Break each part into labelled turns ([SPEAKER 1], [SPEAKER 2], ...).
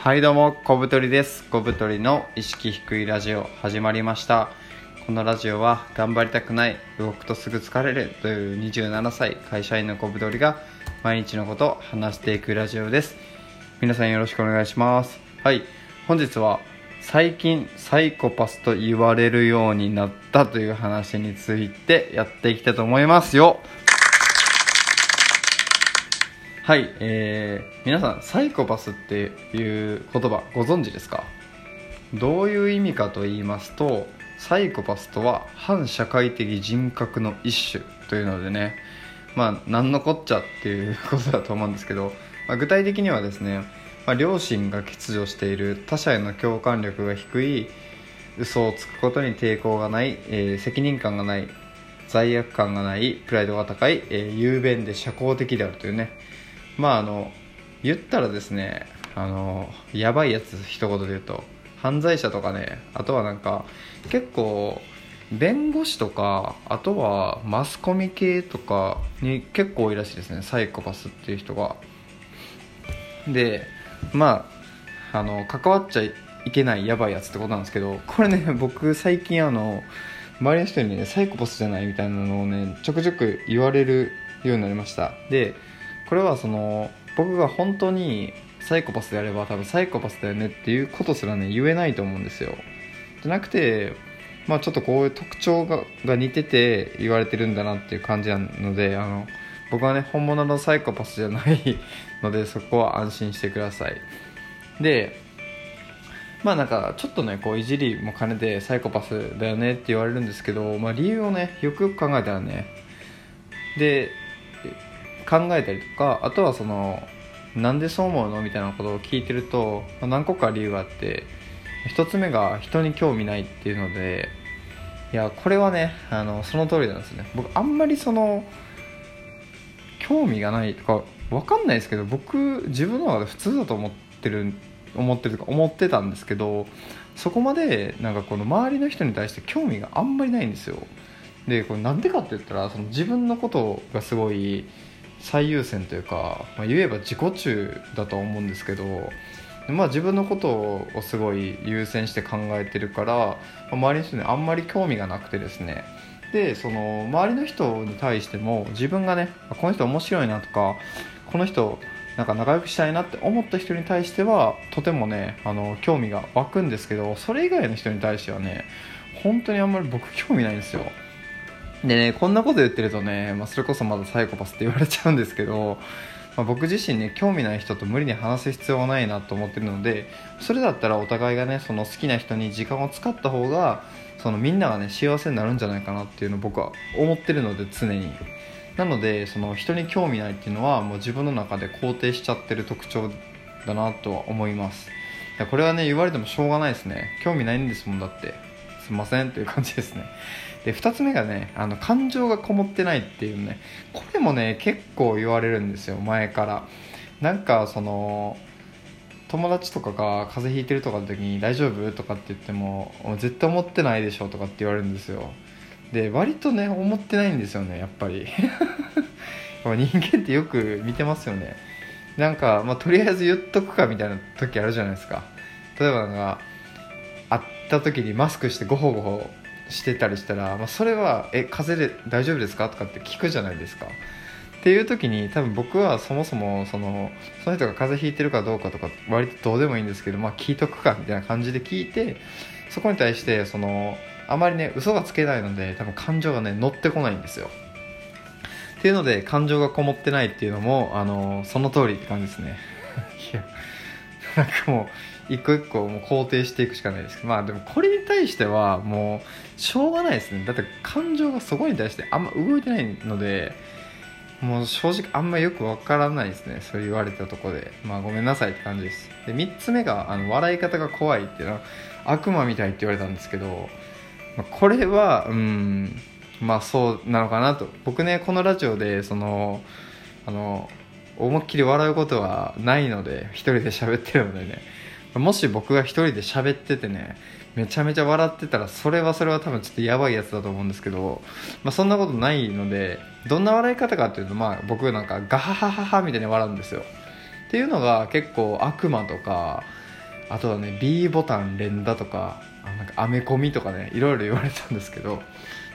[SPEAKER 1] はいどうも小太りです。小太りの意識低いラジオ始まりました。このラジオは頑張りたくない動くとすぐ疲れるという27歳会社員の小太りが毎日のことを話していくラジオです。皆さんよろしくお願いします。はい。本日は最近サイコパスと言われるようになったという話についてやっていきたいと思いますよ。はい、えー、皆さんサイコパスっていう言葉ご存知ですか？どういう意味かと言いますとサイコパスとは反社会的人格の一種というのでねまあ何のこっちゃっていうことだと思うんですけど、まあ、具体的にはですね、まあ、両親が欠如している他者への共感力が低い嘘をつくことに抵抗がない、えー責任感がない罪悪感がないプライドが高い、えー雄弁で社交的であるというねまああの言ったらですねあのやばいやつ一言で言うと犯罪者とかねあとはなんか結構弁護士とかあとはマスコミ系とかに結構多いらしいですねサイコパスっていう人が。でまああの関わっちゃいけないやばいやつってことなんですけどこれね 僕最近あの周りの人にねサイコパスじゃないみたいなのをねちょくちょく言われるようになりました。でこれはその僕が本当にサイコパスであれば多分サイコパスだよねっていうことすらね言えないと思うんですよ。じゃなくてまあちょっとこういう特徴がが似てて言われてるんだなっていう感じなのであの僕はね本物のサイコパスじゃないのでそこは安心してください。でまあなんかちょっとねこういじりも兼ねてサイコパスだよねって言われるんですけど、まあ、理由をねよくよく考えたらね。で考えたりとかあとはそのなんでそう思うのみたいなことを聞いてると、何個か理由があって一つ目が人に興味ないっていうのでいやこれはねあのその通りなんですね。僕あんまりその興味がないとかわかんないですけど僕自分の中で普通だと思ってる思ってるとか思ってたんですけどそこまでなんかこの周りの人に対して興味があんまりないんですよ。でこれなんでかって言ったらその自分のことがすごい最優先というか、まあ、言えば自己中だと思うんですけどまあ自分のことをすごい優先して考えてるから、まあ周りの人にあんまり興味がなくてですね。でその周りの人に対しても自分がねこの人面白いなとかこの人なんか仲良くしたいなって思った人に対してはとてもねあの興味が湧くんですけどそれ以外の人に対してはね本当にあんまり僕興味ないんですよ。でねこんなこと言ってるとね、まあ、それこそまだサイコパスって言われちゃうんですけど、まあ、僕自身ね興味ない人と無理に話す必要はないなと思ってるのでそれだったらお互いがねその好きな人に時間を使った方がそのみんながね幸せになるんじゃないかなっていうのを僕は思ってるので常に。なのでその人に興味ないっていうのはもう自分の中で肯定しちゃってる特徴だなとは思います。これはね言われてもしょうがないですね。興味ないんですもんだって。すいませんっていう感じですね。で2つ目がねあの感情がこもってないっていうね。これもね結構言われるんですよ前から。なんかその友達とかが風邪ひいてるとかの時に「大丈夫?」とかって言っても「絶対思ってないでしょ」とかって言われるんですよ。で割とね思ってないんですよねやっぱり。人間ってよく見てますよね。なんか、まあ、とりあえず言っとくかみたいな時あるじゃないですか。例えばなんか会った時にマスクしてゴホゴホしてたりしたら、まあ、それは「え風邪で大丈夫ですか?」とかって聞くじゃないですか。っていう時に多分僕はそもそもそのその人が風邪ひいてるかどうかとか割とどうでもいいんですけどまあ聞いとくかみたいな感じで聞いてそこに対してそのあまりね嘘がつけないので多分感情がね乗ってこないんですよ。っていうので感情がこもってないっていうのもあのその通りって感じですね。いやなんかもう一個一個もう肯定していくしかないです。けどまあでもこれに対してはもうしょうがないですね。だって感情がそこに対してあんま動いてないのでもう正直あんまよくわからないですね。そう言われたところで。まあごめんなさいって感じです。で3つ目があの笑い方が怖いっていうのは悪魔みたいって言われたんですけど、まあこれはうんまあそうなのかなと。僕ねこのラジオでそのあの思いっきり笑うことはないので一人で喋ってるのでね。もし僕が一人で喋っててねめちゃめちゃ笑ってたらそれはそれは多分ちょっとやばいやつだと思うんですけど、まあ、そんなことないのでどんな笑い方かっていうと、まあ、僕なんかガハハハハみたいに笑うんですよ。っていうのが結構悪魔とかあとはね B ボタン連打とかあなんかアメコミとかねいろいろ言われたんですけど、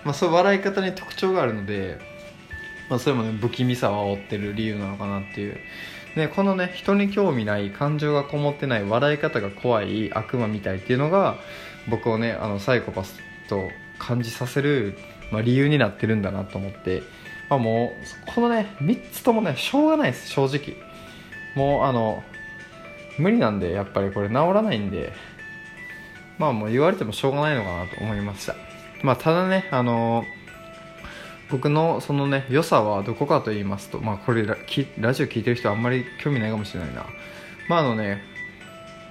[SPEAKER 1] まあ、そう笑い方に特徴があるので、まあ、それもね不気味さを煽ってる理由なのかなっていう。でこのね人に興味ない感情がこもってない笑い方が怖い悪魔みたいっていうのが僕をねあのサイコパスと感じさせる、まあ、理由になってるんだなと思って、まあ、もうこのね3つともねしょうがないです正直。もうあの無理なんでやっぱりこれ治らないんで。まあもう言われてもしょうがないのかなと思いました。まあただねあの僕のそのね良さはどこかと言いますとまあこれララジオ聞いてる人はあんまり興味ないかもしれないな。まああのね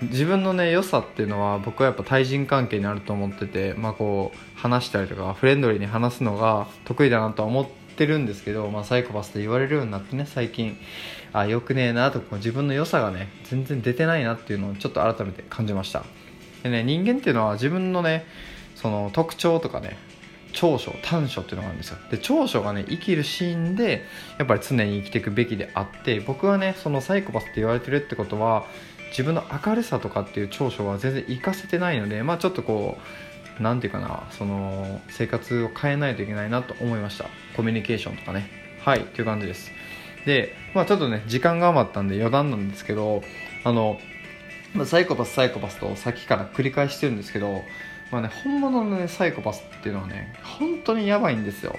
[SPEAKER 1] 自分のね良さっていうのは僕はやっぱ対人関係にあると思っててまあこう話したりとかフレンドリーに話すのが得意だなとは思ってるんですけど、まあ、サイコパスと言われるようになってね最近あよくねえなとか自分の良さがね全然出てないなっていうのをちょっと改めて感じました。でね人間っていうのは自分のねその特徴とかね長所短所っていうのがあるんですよ。で長所がね生きるシーンでやっぱり常に生きていくべきであって僕はねそのサイコパスって言われてるってことは自分の明るさとかっていう長所は全然活かせてないのでまあちょっとこう何て言うかなその生活を変えないといけないなと思いました。コミュニケーションとかね。はいっていう感じです。でまあちょっとね時間が余ったんで余談なんですけどあの、サイコパスサイコパスとさっきから繰り返してるんですけど、まあね、本物の、ね、サイコパスっていうのはね本当にやばいんですよ。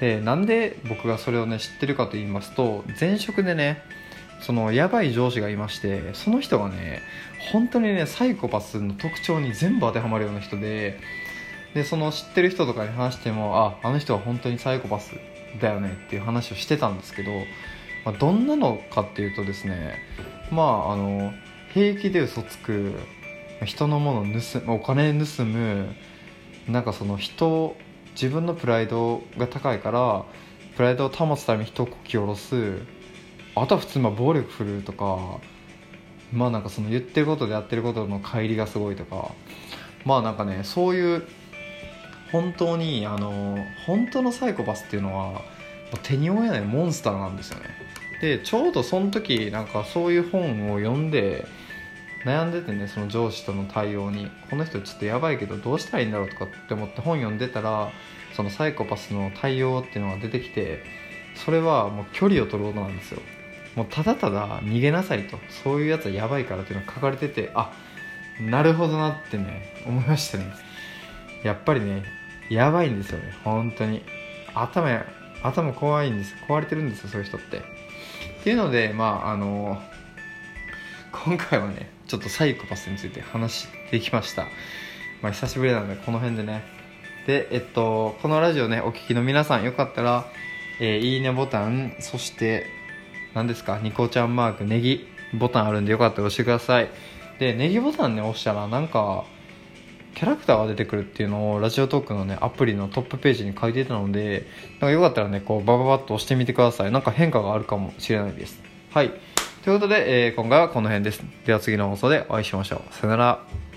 [SPEAKER 1] でなんで僕がそれをね知ってるかと言いますと前職でねそのやばい上司がいましてその人がね本当にねサイコパスの特徴に全部当てはまるような人ででその知ってる人とかに話してもああの人は本当にサイコパスだよねっていう話をしてたんですけど、まあ、どんなのかっていうとですねまああの平気で嘘つく人のものを盗むお金盗むなんかその人自分のプライドが高いからプライドを保つために人をこき下ろす。あとは普通まあ暴力振るうとかまあなんかその言ってることでやってることの乖離がすごいとか。まあなんかねそういう本当にあの本当のサイコパスっていうのは手に負えないモンスターなんですよね。でちょうどその時なんかそういう本を読んで悩んでてねその上司との対応にこの人ちょっとやばいけどどうしたらいいんだろうとかって思って本読んでたらそのサイコパスの対応っていうのが出てきてそれはもう距離を取ることなんですよ。もうただただ逃げなさいと。そういうやつはやばいからっていうのが書かれててあなるほどなってね思いましたね。やっぱりねやばいんですよね。本当に。頭頭怖いんです壊れてるんですよそういう人って。っていうのでまああの今回はねちょっとサイコパスについて話してきました。まあ久しぶりなのでこの辺でね。でえっとこのラジオねお聴きの皆さんよかったら、えー、いいねボタンそして何ですかニコちゃんマークネギボタンあるんでよかったら押してください。でネギボタンね押したらなんかキャラクターが出てくるっていうのをラジオトークのねアプリのトップページに書いてたのでなんかよかったらねこうバババッと押してみてください。なんか変化があるかもしれないです。はい。ということで、えー、今回はこの辺です。では次の放送でお会いしましょう。さよなら。